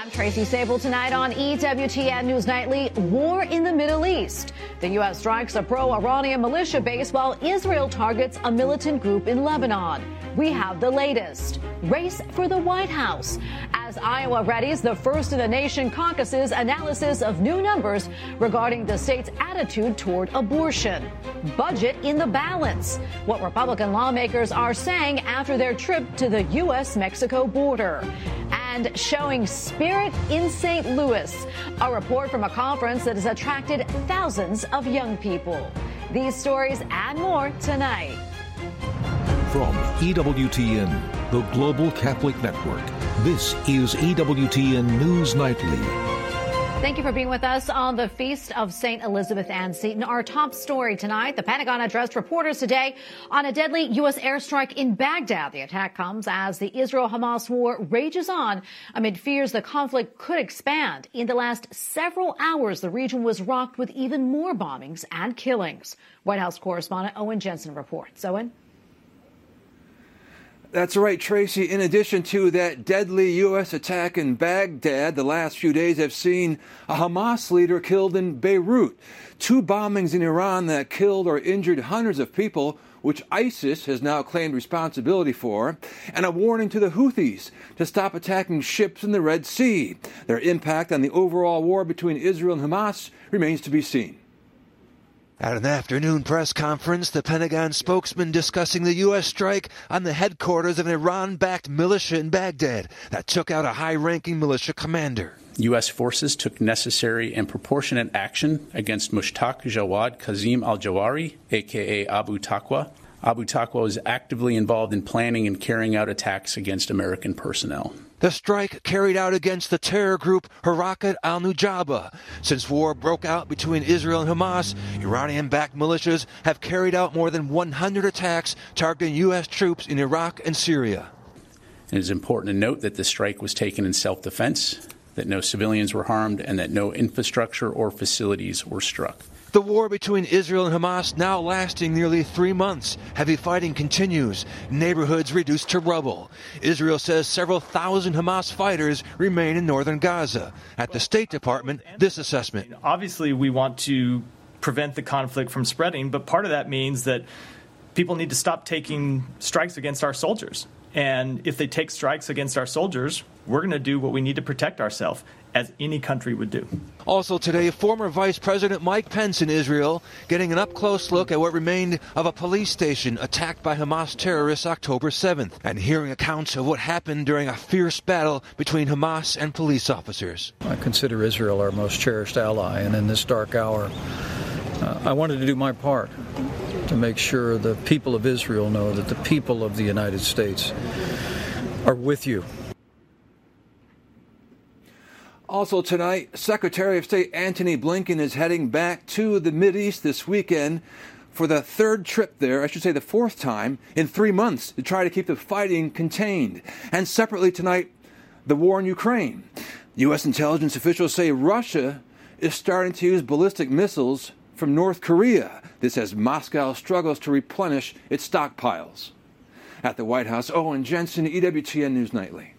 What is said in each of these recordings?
I'm Tracy Sabol tonight on EWTN News Nightly. War in the Middle East. The U.S. strikes a pro Iranian militia base while Israel targets a militant group in Lebanon. We have the latest. Race for the White House. As Iowa readies the first of the nation caucuses analysis of new numbers regarding the state's attitude toward abortion. Budget in the balance. What Republican lawmakers are saying after their trip to the U.S. Mexico border and showing spirit in St. Louis. A report from a conference that has attracted thousands of young people. These stories and more tonight. From EWTN, the Global Catholic Network, this is EWTN News Nightly. Thank you for being with us on the Feast of St. Elizabeth Ann Seton. Our top story tonight, the Pentagon addressed reporters today on a deadly U.S. airstrike in Baghdad. The attack comes as the Israel-Hamas war rages on amid fears the conflict could expand. In the last several hours, the region was rocked with even more bombings and killings. White House correspondent Owen Jensen reports. Owen? That's right, Tracy. In addition to that deadly U.S. attack in Baghdad, the last few days have seen a Hamas leader killed in Beirut, two bombings in Iran that killed or injured hundreds of people, which ISIS has now claimed responsibility for, and a warning to the Houthis to stop attacking ships in the Red Sea. Their impact on the overall war between Israel and Hamas remains to be seen. At an afternoon press conference, the Pentagon spokesman discussing the U.S. strike on the headquarters of an Iran backed militia in Baghdad that took out a high ranking militia commander. U.S. forces took necessary and proportionate action against Mushtaq Jawad Kazim al Jawari, aka Abu Taqwa. Abu Taqwa was actively involved in planning and carrying out attacks against American personnel. The strike carried out against the terror group Harakat al-Nujaba. Since war broke out between Israel and Hamas, Iranian-backed militias have carried out more than 100 attacks targeting U.S. troops in Iraq and Syria. It is important to note that the strike was taken in self-defense, that no civilians were harmed, and that no infrastructure or facilities were struck. The war between Israel and Hamas now lasting nearly three months. Heavy fighting continues. Neighborhoods reduced to rubble. Israel says several thousand Hamas fighters remain in northern Gaza. At the State Department, this assessment. Obviously, we want to prevent the conflict from spreading, but part of that means that people need to stop taking strikes against our soldiers. And if they take strikes against our soldiers, we're going to do what we need to protect ourselves as any country would do. Also today, former Vice President Mike Pence in Israel getting an up close look at what remained of a police station attacked by Hamas terrorists October 7th and hearing accounts of what happened during a fierce battle between Hamas and police officers. I consider Israel our most cherished ally, and in this dark hour, uh, I wanted to do my part to make sure the people of Israel know that the people of the United States are with you also tonight, Secretary of State Antony Blinken is heading back to the East this weekend for the third trip there, I should say the fourth time, in three months to try to keep the fighting contained. And separately tonight, the war in Ukraine. U.S. intelligence officials say Russia is starting to use ballistic missiles from North Korea. This as Moscow struggles to replenish its stockpiles. At the White House, Owen Jensen, EWTN News Nightly.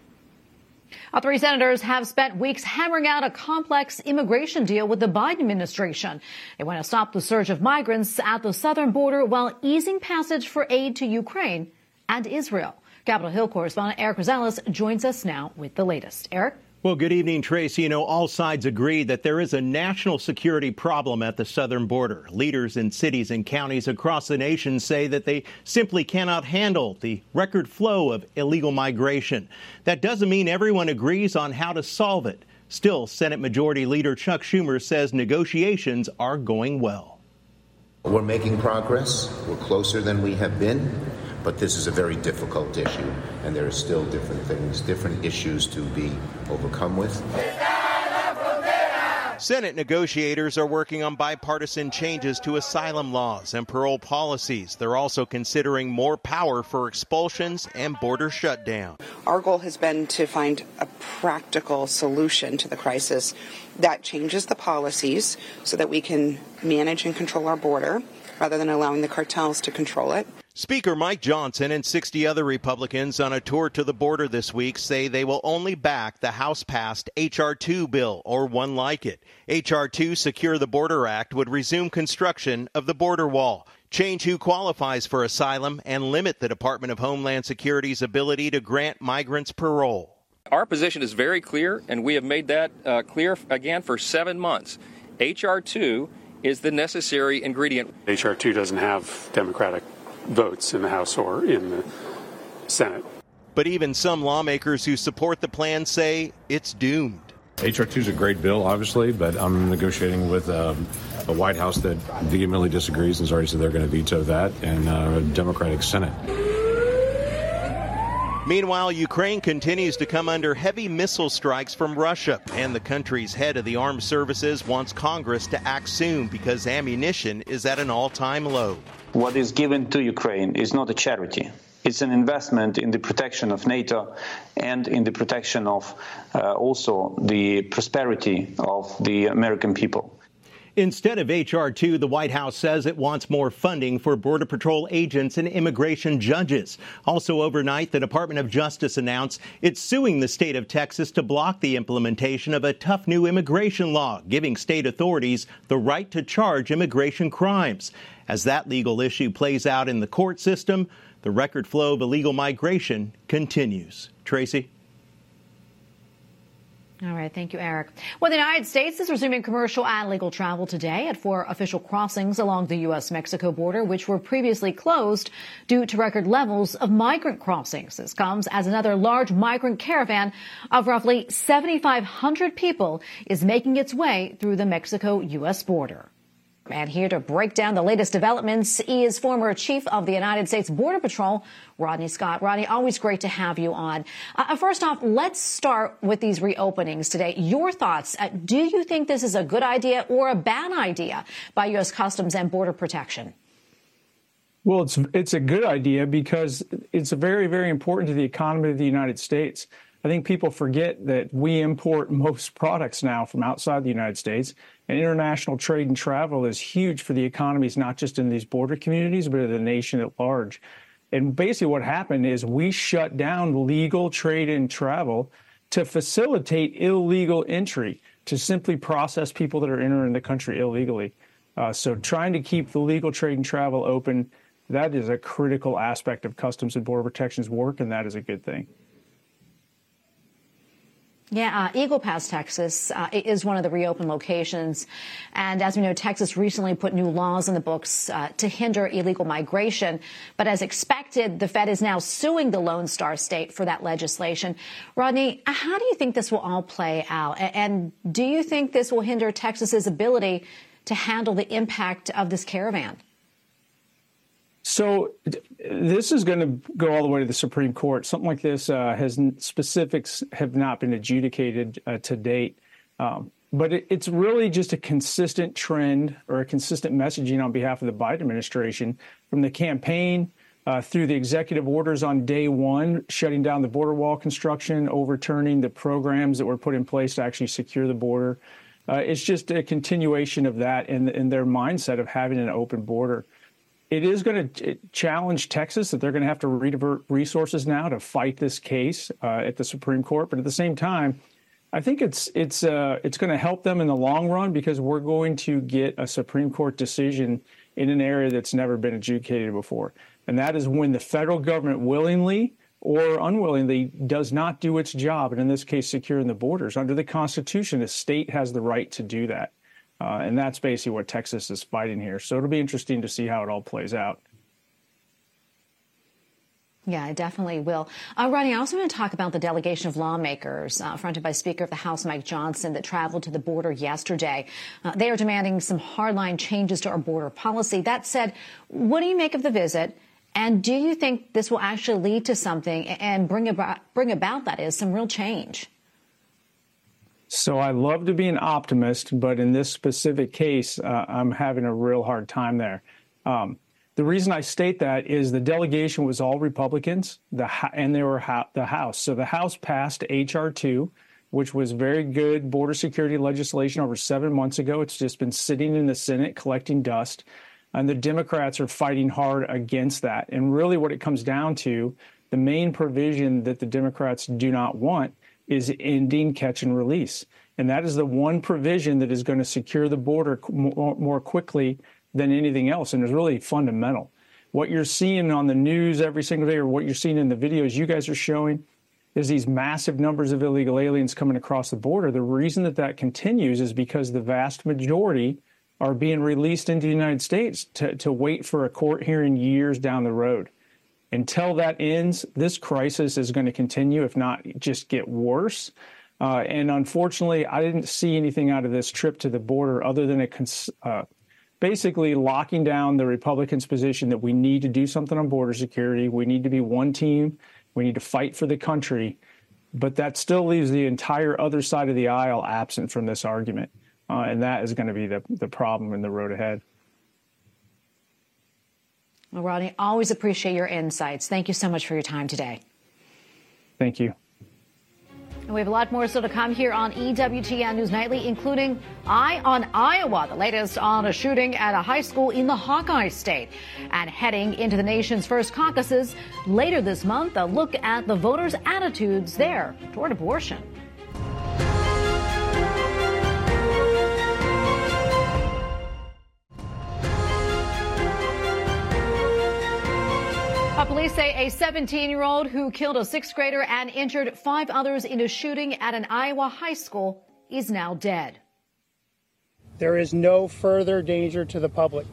three senators have spent weeks hammering out a complex immigration deal with the Biden administration. They want to stop the surge of migrants at the southern border while easing passage for aid to Ukraine and Israel. Capitol Hill correspondent Eric Rosales joins us now with the latest. Eric? Well, good evening, Tracy. You know, all sides agree that there is a national security problem at the southern border. Leaders in cities and counties across the nation say that they simply cannot handle the record flow of illegal migration. That doesn't mean everyone agrees on how to solve it. Still, Senate Majority Leader Chuck Schumer says negotiations are going well. We're making progress. We're closer than we have been. But this is a very difficult issue, and there are still different things, different issues to be overcome with. Senate negotiators are working on bipartisan changes to asylum laws and parole policies. They're also considering more power for expulsions and border shutdown. Our goal has been to find a practical solution to the crisis that changes the policies so that we can manage and control our border rather than allowing the cartels to control it. Speaker Mike Johnson and 60 other Republicans on a tour to the border this week say they will only back the House passed H.R. 2 bill or one like it. H.R. 2 Secure the Border Act would resume construction of the border wall, change who qualifies for asylum, and limit the Department of Homeland Security's ability to grant migrants parole. Our position is very clear, and we have made that uh, clear again for seven months. H.R. 2 is the necessary ingredient. H.R. 2 doesn't have Democratic votes in the House or in the Senate. But even some lawmakers who support the plan say it's doomed. HR 2 is a great bill, obviously, but I'm negotiating with um, a White House that vehemently disagrees and has already said they're going to veto that, and uh, a Democratic Senate. Meanwhile, Ukraine continues to come under heavy missile strikes from Russia, and the country's head of the armed services wants Congress to act soon because ammunition is at an all time low. What is given to Ukraine is not a charity. It's an investment in the protection of NATO and in the protection of uh, also the prosperity of the American people. Instead of H.R. 2, the White House says it wants more funding for Border Patrol agents and immigration judges. Also, overnight, the Department of Justice announced it's suing the state of Texas to block the implementation of a tough new immigration law, giving state authorities the right to charge immigration crimes. As that legal issue plays out in the court system, the record flow of illegal migration continues. Tracy? All right, thank you, Eric. Well, the United States is resuming commercial and legal travel today at four official crossings along the U.S.-Mexico border, which were previously closed due to record levels of migrant crossings. This comes as another large migrant caravan of roughly 7,500 people is making its way through the Mexico-U.S. border. And here to break down the latest developments is former Chief of the United States Border Patrol, Rodney Scott. Rodney, always great to have you on. Uh, first off, let's start with these reopenings today. Your thoughts. Uh, do you think this is a good idea or a bad idea by U.S. Customs and Border Protection? Well, it's it's a good idea because it's very very important to the economy of the United States. I think people forget that we import most products now from outside the United States, and international trade and travel is huge for the economies, not just in these border communities, but in the nation at large. And basically, what happened is we shut down legal trade and travel to facilitate illegal entry, to simply process people that are entering the country illegally. Uh, so, trying to keep the legal trade and travel open, that is a critical aspect of Customs and Border Protection's work, and that is a good thing. Yeah, uh, Eagle Pass, Texas uh, is one of the reopened locations. And as we know, Texas recently put new laws in the books uh, to hinder illegal migration. But as expected, the Fed is now suing the Lone Star State for that legislation. Rodney, how do you think this will all play out? And do you think this will hinder Texas's ability to handle the impact of this caravan? So this is going to go all the way to the Supreme Court. Something like this uh, has specifics have not been adjudicated uh, to date, um, but it, it's really just a consistent trend or a consistent messaging on behalf of the Biden administration from the campaign uh, through the executive orders on day one, shutting down the border wall construction, overturning the programs that were put in place to actually secure the border. Uh, it's just a continuation of that in, in their mindset of having an open border it is going to challenge Texas that they're going to have to redivert resources now to fight this case uh, at the Supreme Court. But at the same time, I think it's it's uh, it's going to help them in the long run because we're going to get a Supreme Court decision in an area that's never been adjudicated before, and that is when the federal government willingly or unwillingly does not do its job, and in this case, securing the borders. Under the Constitution, the state has the right to do that. Uh, and that's basically what Texas is fighting here. So it'll be interesting to see how it all plays out. Yeah, I definitely will. Uh, Rodney, I also want to talk about the delegation of lawmakers uh, fronted by Speaker of the House Mike Johnson that traveled to the border yesterday. Uh, they are demanding some hardline changes to our border policy. That said, what do you make of the visit? And do you think this will actually lead to something and bring about, bring about that is some real change? So I love to be an optimist, but in this specific case, uh, I'm having a real hard time there. Um, the reason I state that is the delegation was all Republicans, the and they were the House. So the House passed HR two, which was very good border security legislation over seven months ago. It's just been sitting in the Senate collecting dust. And the Democrats are fighting hard against that. And really, what it comes down to the main provision that the Democrats do not want is ending catch and release. And that is the one provision that is going to secure the border more, quickly than anything else. And it's really fundamental. What you're seeing on the news every single day, or what you're seeing in the videos you guys are showing, is these massive numbers of illegal aliens coming across the border. The reason that that continues is because the vast majority are being released into the United States to, to wait for a court hearing years down the road. Until that ends, this crisis is going to continue, if not just get worse. Uh, and unfortunately, I didn't see anything out of this trip to the border other than a cons- uh, basically locking down the Republicans' position that we need to do something on border security. We need to be one team. We need to fight for the country. But that still leaves the entire other side of the aisle absent from this argument. Uh, and that is going to be the, the problem in the road ahead. Well, Rodney, always appreciate your insights. Thank you so much for your time today. Thank you. And we have a lot more still to come here on EWTN News Nightly, including Eye on Iowa, the latest on a shooting at a high school in the Hawkeye State. And heading into the nation's first caucuses later this month, a look at the voters' attitudes there toward abortion. Police say a 17 year old who killed a sixth grader and injured five others in a shooting at an Iowa high school is now dead. There is no further danger to the public.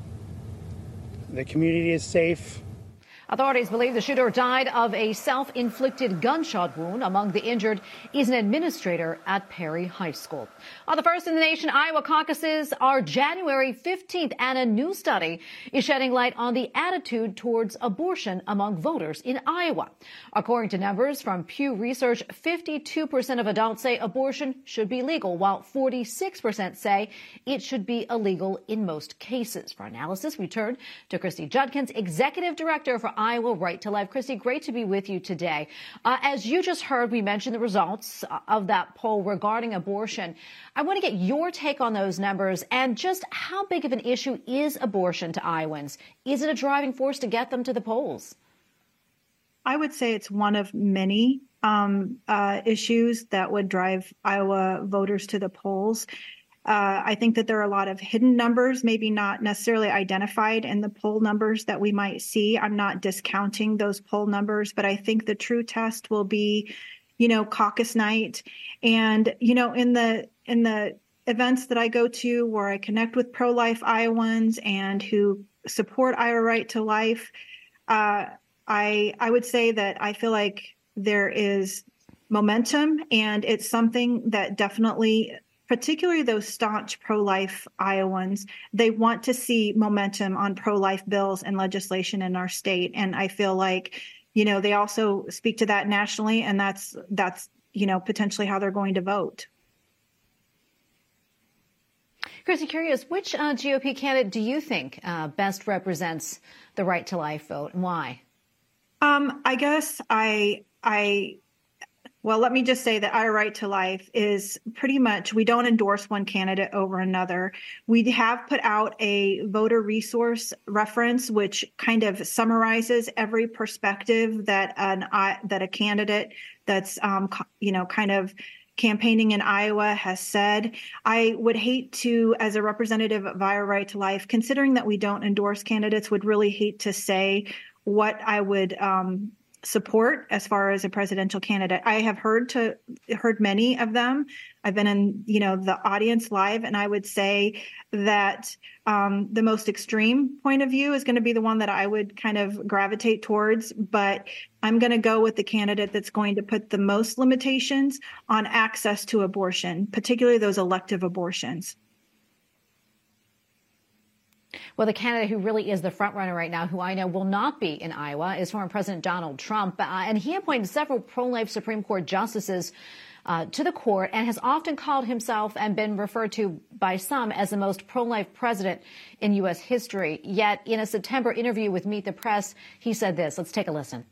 The community is safe. Authorities believe the shooter died of a self inflicted gunshot wound. Among the injured is an administrator at Perry High School. On the first in the nation Iowa caucuses are January 15th, and a new study is shedding light on the attitude towards abortion among voters in Iowa. According to numbers from Pew Research, 52% of adults say abortion should be legal, while 46% say it should be illegal in most cases. For analysis, we turn to Christy Judkins, Executive Director for Iowa Right to Life. Christy, great to be with you today. Uh, as you just heard, we mentioned the results uh, of that poll regarding abortion. I want to get your take on those numbers and just how big of an issue is abortion to Iowans? Is it a driving force to get them to the polls? I would say it's one of many um, uh, issues that would drive Iowa voters to the polls. Uh, I think that there are a lot of hidden numbers, maybe not necessarily identified in the poll numbers that we might see. I'm not discounting those poll numbers, but I think the true test will be, you know, caucus night, and you know, in the in the events that I go to where I connect with pro-life Iowans and who support Iowa Right to Life, uh, I I would say that I feel like there is momentum, and it's something that definitely particularly those staunch pro life Iowans, they want to see momentum on pro life bills and legislation in our state. And I feel like, you know, they also speak to that nationally, and that's, that's, you know, potentially how they're going to vote. Christy, curious, which uh, GOP candidate do you think uh, best represents the right to life vote and why? Um, I guess I I well, let me just say that our right to life is pretty much, we don't endorse one candidate over another. We have put out a voter resource reference, which kind of summarizes every perspective that an, uh, that a candidate that's, um, you know, kind of campaigning in Iowa has said. I would hate to, as a representative of our right to life, considering that we don't endorse candidates, would really hate to say what I would um, support as far as a presidential candidate. I have heard to heard many of them. I've been in you know the audience live, and I would say that um, the most extreme point of view is going to be the one that I would kind of gravitate towards. But I'm going to go with the candidate that's going to put the most limitations on access to abortion, particularly those elective abortions. Well, the candidate who really is the frontrunner right now, who I know will not be in Iowa, is former President Donald Trump. Uh, and he appointed several pro-life Supreme Court justices uh, to the court and has often called himself and been referred to by some as the most pro-life president in U.S. history. Yet in a September interview with Meet the Press, he said this. Let's take a listen.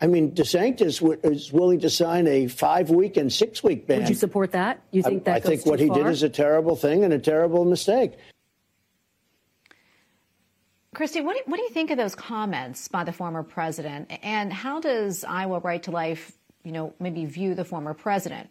I mean, DeSantis is willing to sign a five-week and six-week ban. Would you support that? You think I, that I think what he far? did is a terrible thing and a terrible mistake. Christy, what do, what do you think of those comments by the former president? And how does Iowa Right to Life, you know, maybe view the former president?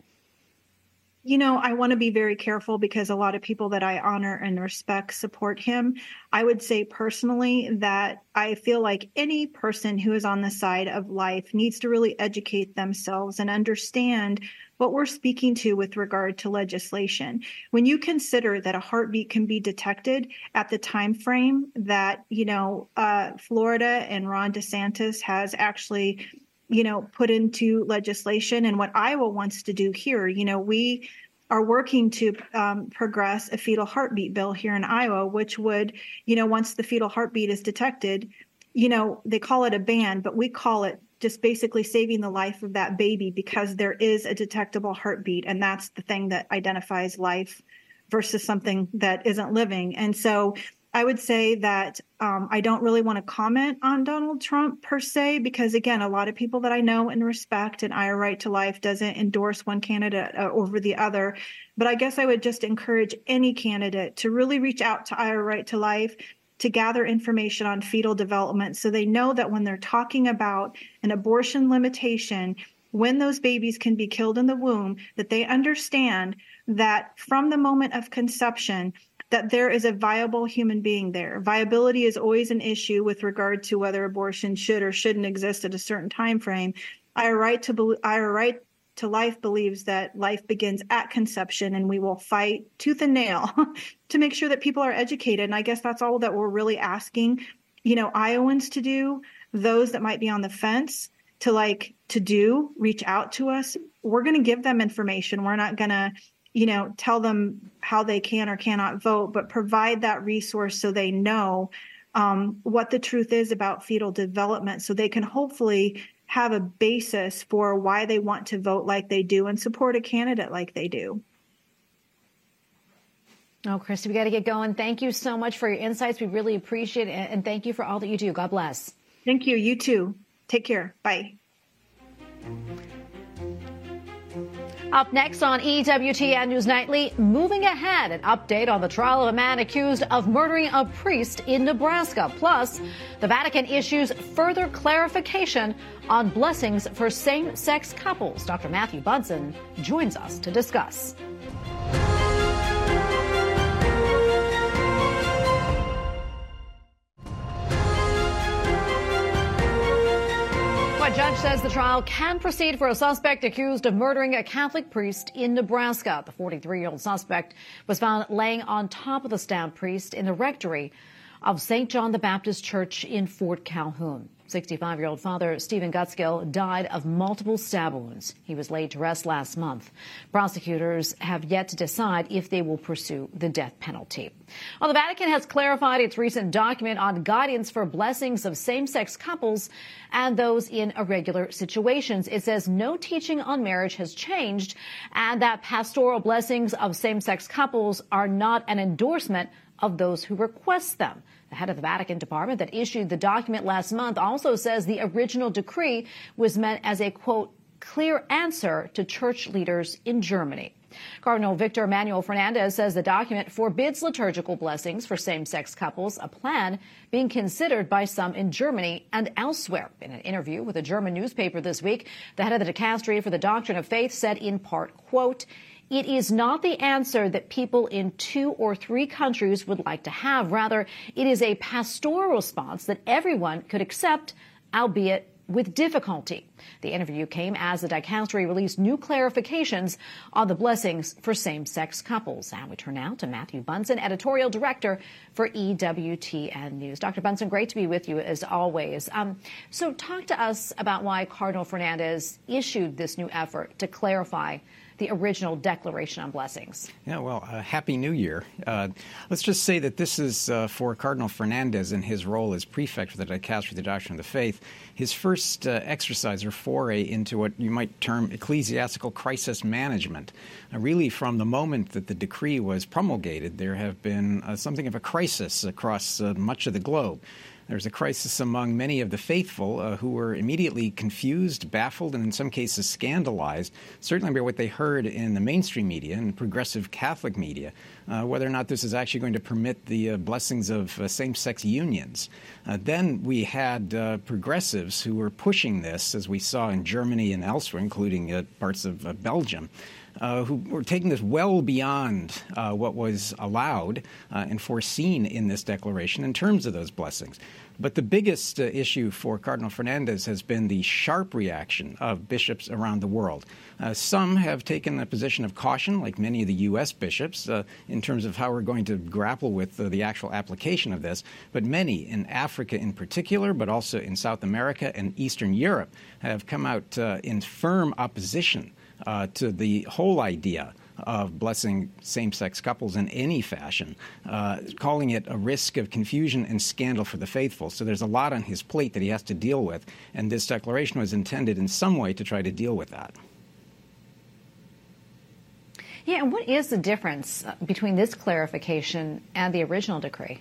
You know, I want to be very careful because a lot of people that I honor and respect support him. I would say personally that I feel like any person who is on the side of life needs to really educate themselves and understand what we're speaking to with regard to legislation. When you consider that a heartbeat can be detected at the time frame that, you know, uh, Florida and Ron DeSantis has actually you know, put into legislation and what Iowa wants to do here. You know, we are working to um, progress a fetal heartbeat bill here in Iowa, which would, you know, once the fetal heartbeat is detected, you know, they call it a ban, but we call it just basically saving the life of that baby because there is a detectable heartbeat. And that's the thing that identifies life versus something that isn't living. And so I would say that um, I don't really want to comment on Donald Trump per se, because again, a lot of people that I know and respect and I Right to Life doesn't endorse one candidate uh, over the other. But I guess I would just encourage any candidate to really reach out to Iowa Right to Life to gather information on fetal development so they know that when they're talking about an abortion limitation, when those babies can be killed in the womb, that they understand that from the moment of conception, that there is a viable human being there. Viability is always an issue with regard to whether abortion should or shouldn't exist at a certain time frame. Our right to our right to life believes that life begins at conception and we will fight tooth and nail to make sure that people are educated. And I guess that's all that we're really asking, you know, Iowans to do, those that might be on the fence to like to do, reach out to us. We're going to give them information. We're not going to you know, tell them how they can or cannot vote, but provide that resource so they know um, what the truth is about fetal development so they can hopefully have a basis for why they want to vote like they do and support a candidate like they do. Oh, Christy, we got to get going. Thank you so much for your insights. We really appreciate it. And thank you for all that you do. God bless. Thank you. You too. Take care. Bye. Up next on EWTN News Nightly, moving ahead, an update on the trial of a man accused of murdering a priest in Nebraska. Plus, the Vatican issues further clarification on blessings for same sex couples. Dr. Matthew Bunson joins us to discuss. Says the trial can proceed for a suspect accused of murdering a Catholic priest in Nebraska. The 43 year old suspect was found laying on top of the stabbed priest in the rectory of St. John the Baptist Church in Fort Calhoun. 65 year old father Stephen Gutgsell died of multiple stab wounds. He was laid to rest last month. Prosecutors have yet to decide if they will pursue the death penalty. Well, the Vatican has clarified its recent document on guidance for blessings of same sex couples and those in irregular situations. It says no teaching on marriage has changed and that pastoral blessings of same sex couples are not an endorsement of those who request them. The head of the Vatican department that issued the document last month also says the original decree was meant as a quote, clear answer to church leaders in Germany. Cardinal Victor Emmanuel Fernandez says the document forbids liturgical blessings for same-sex couples, a plan being considered by some in Germany and elsewhere. In an interview with a German newspaper this week, the head of the dicastery for the doctrine of faith said in part, quote, it is not the answer that people in two or three countries would like to have. Rather, it is a pastoral response that everyone could accept, albeit with difficulty. The interview came as the dicastery released new clarifications on the blessings for same-sex couples. And we turn now to Matthew Bunson, editorial director for EWTN News. Dr. Bunson, great to be with you as always. Um, so talk to us about why Cardinal Fernandez issued this new effort to clarify the original Declaration on Blessings. Yeah, well, uh, Happy New Year. Uh, let's just say that this is uh, for Cardinal Fernandez in his role as prefect for the Dicastery the Doctrine of the Faith, his first uh, exercise or foray into what you might term ecclesiastical crisis management. really, from the moment that the decree was promulgated, there have been uh, something of a crisis across uh, much of the globe. There's a crisis among many of the faithful uh, who were immediately confused, baffled, and in some cases scandalized, certainly by what they heard in the mainstream media and progressive Catholic media, uh, whether or not this is actually going to permit the uh, blessings of uh, same sex unions. Uh, then we had uh, progressives who were pushing this, as we saw in Germany and elsewhere, including parts of Belgium. Uh, who were taking this well beyond uh, what was allowed uh, and foreseen in this declaration in terms of those blessings. But the biggest issue for Cardinal Fernandez has been the sharp reaction of bishops around the world. Uh, some have taken a position of caution, like many of the U.S. bishops, uh, in terms of how we're going to grapple with uh, the actual application of this. But many, in Africa in particular, but also in South America and Eastern Europe, have come out in firm opposition uh, to the whole idea of blessing same sex couples in any fashion, uh, calling it a risk of confusion and scandal for the faithful. So there's a lot on his plate that he has to deal with, and this declaration was intended in some way to try to deal with that. Yeah, and what is the difference uh, between this clarification and the original decree?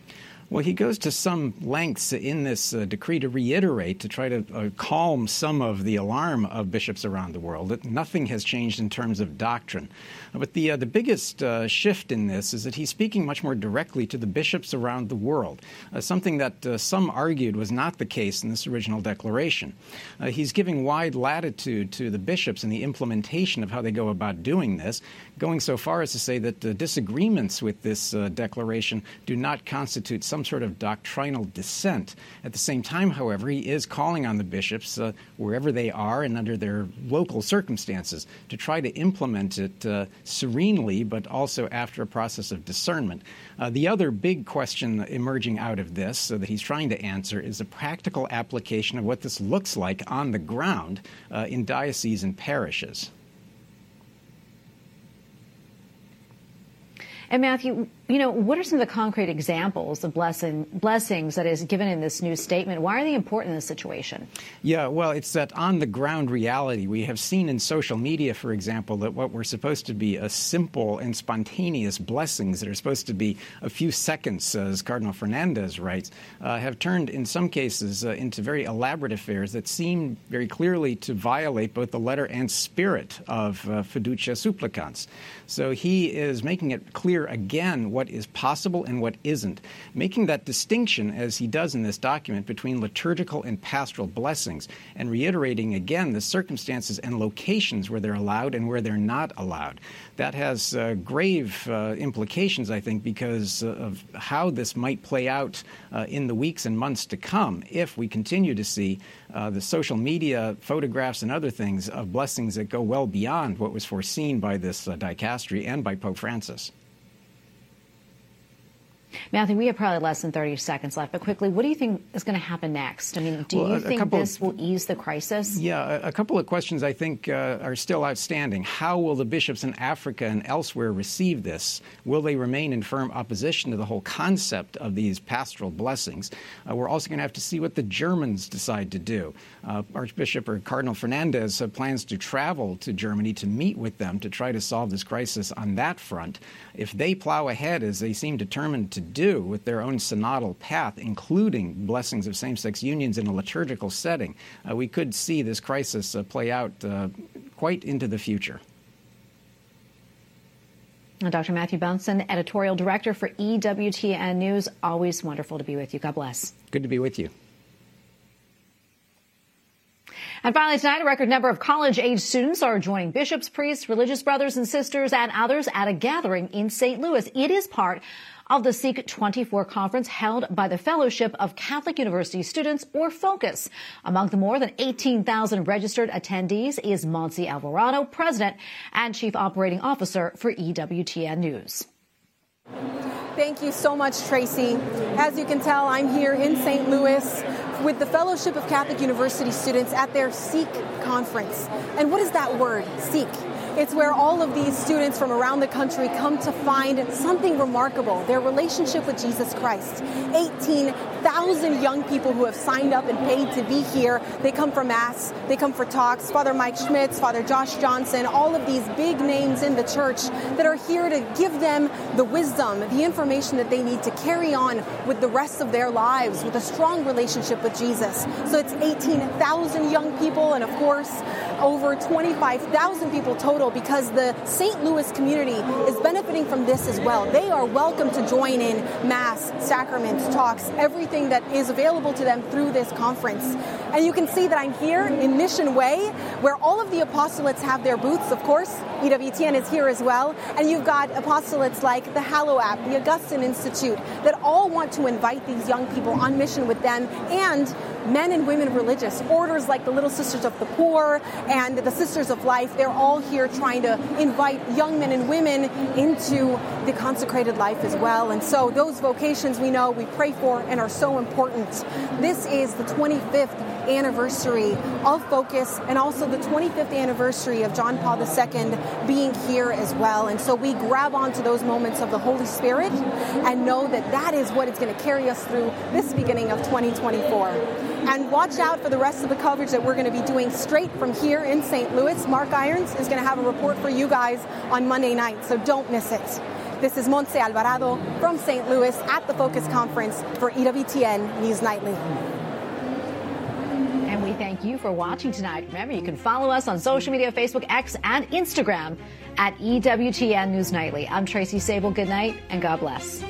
Well, he goes to some lengths in this uh, decree to reiterate, to try to uh, calm some of the alarm of bishops around the world, that nothing has changed in terms of doctrine. But the, uh, the biggest uh, shift in this is that he's speaking much more directly to the bishops around the world, uh, something that uh, some argued was not the case in this original declaration. he's giving wide latitude to the bishops in the implementation of how they go about doing this, going so far as to say that the disagreements with this declaration do not constitute some sort of doctrinal dissent. At the same time, however, he is calling on the bishops, uh, wherever they are and under their local circumstances, to try to implement it uh, serenely, but also after a process of discernment. Uh, the other big question emerging out of this uh, that he's trying to answer is the practical application of what this looks like on the ground uh, in dioceses and parishes. And Matthew, you know, what are some of the concrete examples of blessing, blessings that is given in this new statement? Why are they important in this situation? Yeah, well, it's that on the ground reality. We have seen in social media, for example, that what were supposed to be a simple and spontaneous blessings that are supposed to be a few seconds, as Cardinal Fernandez writes, uh, have turned in some cases uh, into very elaborate affairs that seem very clearly to violate both the letter and spirit of uh, fiducia supplicans. So he is making it clear again what is possible and what isn't, making that distinction, as he does in this document, between liturgical and pastoral blessings, and reiterating again the circumstances and locations where they're allowed and where they're not allowed. That has uh, grave uh, implications, I think, because uh, of how this might play out uh, in the weeks and months to come if we continue to see uh, the social media photographs and other things of blessings that go well beyond what was foreseen by this uh, dicastery and by Pope Francis. Matthew, we have probably less than 30 seconds left, but quickly, what do you think is going to happen next? I mean, do well, you think this of, will ease the crisis? Yeah, a, a couple of questions I think uh, are still outstanding. How will the bishops in Africa and elsewhere receive this? Will they remain in firm opposition to the whole concept of these pastoral blessings? Uh, we're also going to have to see what the Germans decide to do. Uh, Archbishop or Cardinal Fernandez uh, plans to travel to Germany to meet with them to try to solve this crisis on that front. If they plow ahead, as they seem determined to do with their own synodal path, including blessings of same sex unions in a liturgical setting, uh, we could see this crisis uh, play out uh, quite into the future. Dr. Matthew Bunson, editorial director for EWTN News. Always wonderful to be with you. God bless. Good to be with you. And finally tonight, a record number of college-age students are joining bishops, priests, religious brothers and sisters, and others at a gathering in St. Louis. It is part of the Seek 24 conference held by the Fellowship of Catholic University Students, or FOCUS. Among the more than 18,000 registered attendees is Montse Alvarado, President and Chief Operating Officer for EWTN News. Thank you so much, Tracy. As you can tell, I'm here in St. Louis with the Fellowship of Catholic University students at their SEEK conference. And what is that word, SEEK? It's where all of these students from around the country come to find something remarkable their relationship with Jesus Christ. 18,000 young people who have signed up and paid to be here. They come for Mass, they come for talks. Father Mike Schmitz, Father Josh Johnson, all of these big names in the church that are here to give them the wisdom, the information that they need to carry on with the rest of their lives with a strong relationship with Jesus. So it's 18,000 young people, and of course, over 25,000 people total because the St. Louis community is benefiting from this as well. They are welcome to join in Mass, sacraments, talks, everything that is available to them through this conference. And you can see that I'm here in Mission Way, where all of the apostolates have their booths, of course. EWTN is here as well. And you've got apostolates like the Hallow app, the Augustine Institute, that all want to invite these young people on mission with them and men and women religious, orders like the Little Sisters of the Poor and the Sisters of Life. They're all here trying to invite young men and women into the consecrated life as well. And so those vocations we know we pray for and are so important. This is the 25th anniversary of Focus and also the 25th anniversary of John Paul II being here as well. And so we grab onto those moments of the Holy Spirit and know that that is what is going to carry us through this beginning of 2024. And watch out for the rest of the coverage that we're going to be doing straight from here in St. Louis. Mark Irons is going to have a report for you guys on Monday night, so don't miss it. This is Montse Alvarado from St. Louis at the Focus Conference for EWTN News Nightly. And we thank you for watching tonight. Remember, you can follow us on social media Facebook, X, and Instagram at EWTN News Nightly. I'm Tracy Sabol. Good night and God bless.